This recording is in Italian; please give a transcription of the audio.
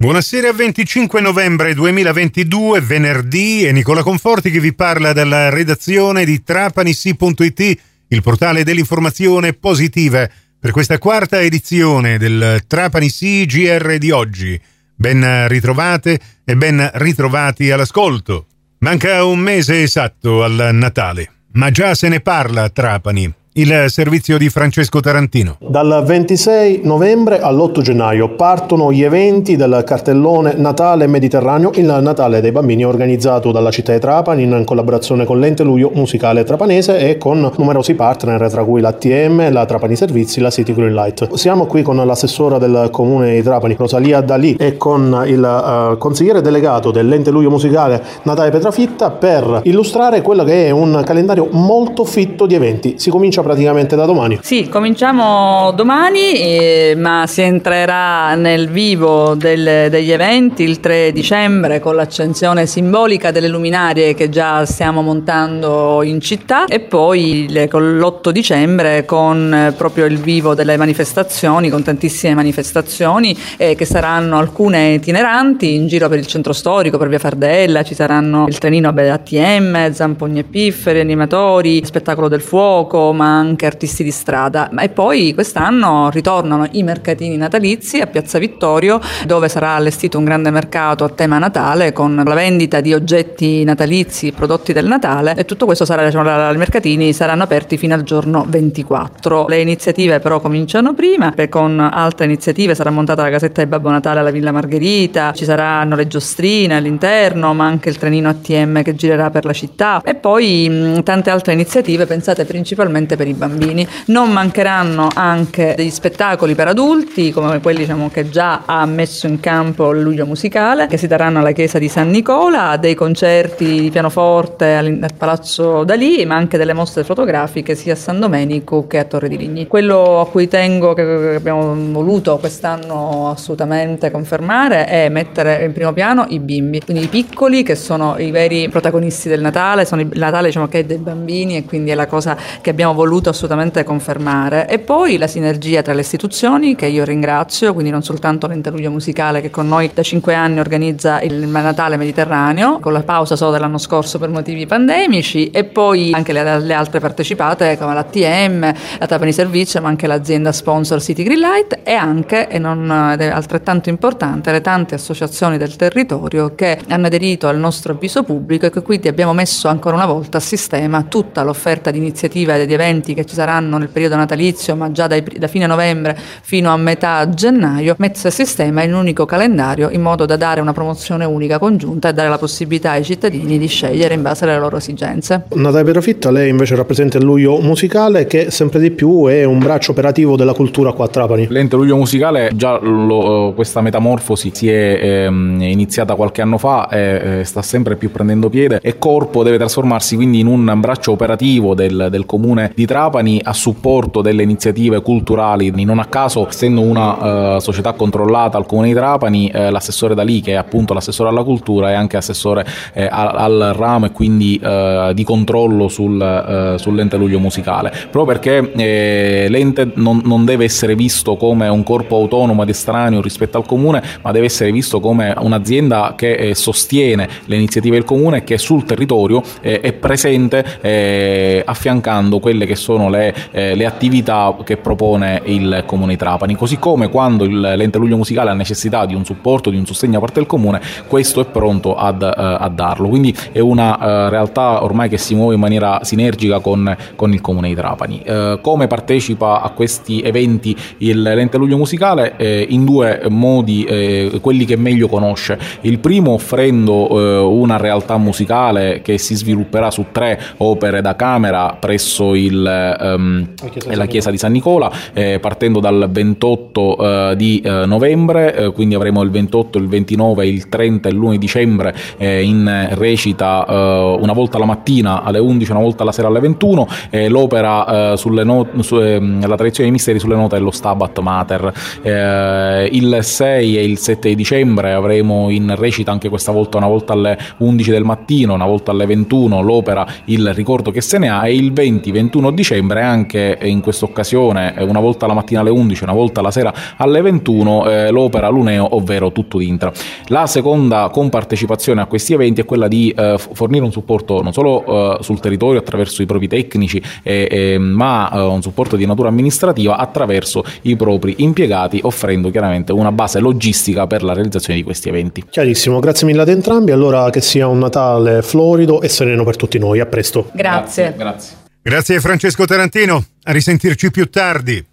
Buonasera, 25 novembre 2022, venerdì, è Nicola Conforti che vi parla dalla redazione di trapanissi.it, il portale dell'informazione positiva, per questa quarta edizione del Trapanissi GR di oggi. Ben ritrovate e ben ritrovati all'ascolto. Manca un mese esatto al Natale, ma già se ne parla a Trapani il servizio di Francesco Tarantino. Dal 26 novembre all'8 gennaio partono gli eventi del cartellone Natale Mediterraneo, il Natale dei bambini organizzato dalla città di Trapani in collaborazione con l'ente Luio Musicale Trapanese e con numerosi partner tra cui l'ATM, la Trapani Servizi, la City Green Light. Siamo qui con l'assessora del comune di Trapani, Rosalia Dalì, e con il uh, consigliere delegato dell'ente Luio Musicale Natale Petrafitta per illustrare quello che è un calendario molto fitto di eventi. Si comincia praticamente da domani. Sì, cominciamo domani, eh, ma si entrerà nel vivo del, degli eventi il 3 dicembre con l'accensione simbolica delle luminarie che già stiamo montando in città e poi le, con l'8 dicembre con eh, proprio il vivo delle manifestazioni, con tantissime manifestazioni eh, che saranno alcune itineranti in giro per il centro storico, per via Fardella, ci saranno il trenino ATM, zampogni e pifferi, animatori, spettacolo del fuoco, ma anche artisti di strada. E poi quest'anno ritornano i mercatini natalizi a Piazza Vittorio, dove sarà allestito un grande mercato a tema Natale con la vendita di oggetti natalizi, prodotti del Natale e tutto questo sarà, diciamo, i mercatini saranno aperti fino al giorno 24. Le iniziative però cominciano prima, con altre iniziative sarà montata la casetta di Babbo Natale alla Villa Margherita, ci saranno le giostrine all'interno, ma anche il trenino ATM che girerà per la città e poi mh, tante altre iniziative pensate principalmente per i bambini. Non mancheranno anche degli spettacoli per adulti, come quelli diciamo, che già ha messo in campo il Luglio Musicale, che si daranno alla chiesa di San Nicola, dei concerti di pianoforte al Palazzo Dalì, ma anche delle mostre fotografiche sia a San Domenico che a Torre di Ligni. Quello a cui tengo, che abbiamo voluto quest'anno assolutamente confermare, è mettere in primo piano i bimbi, quindi i piccoli che sono i veri protagonisti del Natale, sono il Natale diciamo, che è dei bambini e quindi è la cosa che abbiamo voluto voluto assolutamente confermare. E poi la sinergia tra le istituzioni, che io ringrazio, quindi non soltanto l'Interludio Musicale che con noi da cinque anni organizza il Natale Mediterraneo, con la pausa solo dell'anno scorso per motivi pandemici, e poi anche le, le altre partecipate come l'ATM, la Trapani Servizio, ma anche l'azienda sponsor City Green Light e anche, e non ed è altrettanto importante, le tante associazioni del territorio che hanno aderito al nostro avviso pubblico e che quindi abbiamo messo ancora una volta a sistema tutta l'offerta di iniziative e di eventi eventi che ci saranno nel periodo natalizio, ma già dai, da fine novembre fino a metà gennaio, messe a sistema in un unico calendario in modo da dare una promozione unica congiunta e dare la possibilità ai cittadini di scegliere in base alle loro esigenze. Natalia Perofitta, lei invece rappresenta il Luglio Musicale che sempre di più è un braccio operativo della cultura qua a Trapani. L'ente Luglio Musicale, già lo, questa metamorfosi si è ehm, iniziata qualche anno fa e eh, sta sempre più prendendo piede e corpo deve trasformarsi quindi in un braccio operativo del, del comune di Trapani a supporto delle iniziative culturali. Non a caso, essendo una uh, società controllata al comune di Trapani, eh, l'assessore Dalì, che è appunto l'assessore alla cultura, è anche assessore eh, al, al, ramo e quindi uh, di controllo sul, uh, sull'ente Luglio Musicale. Proprio perché eh, l'ente non, non, deve essere visto come un corpo autonomo ed estraneo rispetto al comune, ma deve essere visto come un'azienda che eh, sostiene le iniziative del comune e che sul territorio eh, è presente affiancando quelle che sono le, eh, le, attività che propone il Comune di Trapani, così come quando il, l'ente Luglio Musicale ha necessità di un supporto, di un sostegno da parte del Comune, questo è pronto ad, eh, a darlo. Quindi è una eh, realtà ormai che si muove in maniera sinergica con, con il Comune di Trapani. Eh, come partecipa a questi eventi il, l'ente Luglio Musicale? Eh, in due modi, eh, quelli che meglio conosce. Il primo offrendo una realtà musicale che si svilupperà su tre opere da camera presso il ehm, la chiesa di San Nicola, eh, partendo dal 28 eh, di eh, novembre, eh, quindi avremo il 28, il 29, il 30 e l'1 dicembre eh, in recita una volta la mattina alle 11, una volta la sera alle 21, l'opera sulle no- su, ehm, la tradizione dei misteri sulle note dello Stabat Mater. il 6 e il 7 di dicembre avremo in recita anche questa volta una volta alle 11 del mattino, una volta alle 21 l'opera Il ricordo che se ne ha e il 20-21 dicembre anche in questa occasione, una volta la mattina alle 11, una volta la sera alle 21, eh, l'opera Luneo, ovvero Tutto d'Intra. La seconda compartecipazione a questi eventi è quella di eh, fornire un supporto non solo eh, sul territorio attraverso i propri tecnici, ma un supporto di natura amministrativa attraverso i propri impiegati, offrendo chiaramente una base logistica per la realizzazione di questi eventi. Chiarissimo, grazie mille ad entrambi, allora che sia un Natale florido e sereno per tutti noi, a presto. Grazie. Grazie. Grazie Francesco Tarantino, a risentirci più tardi.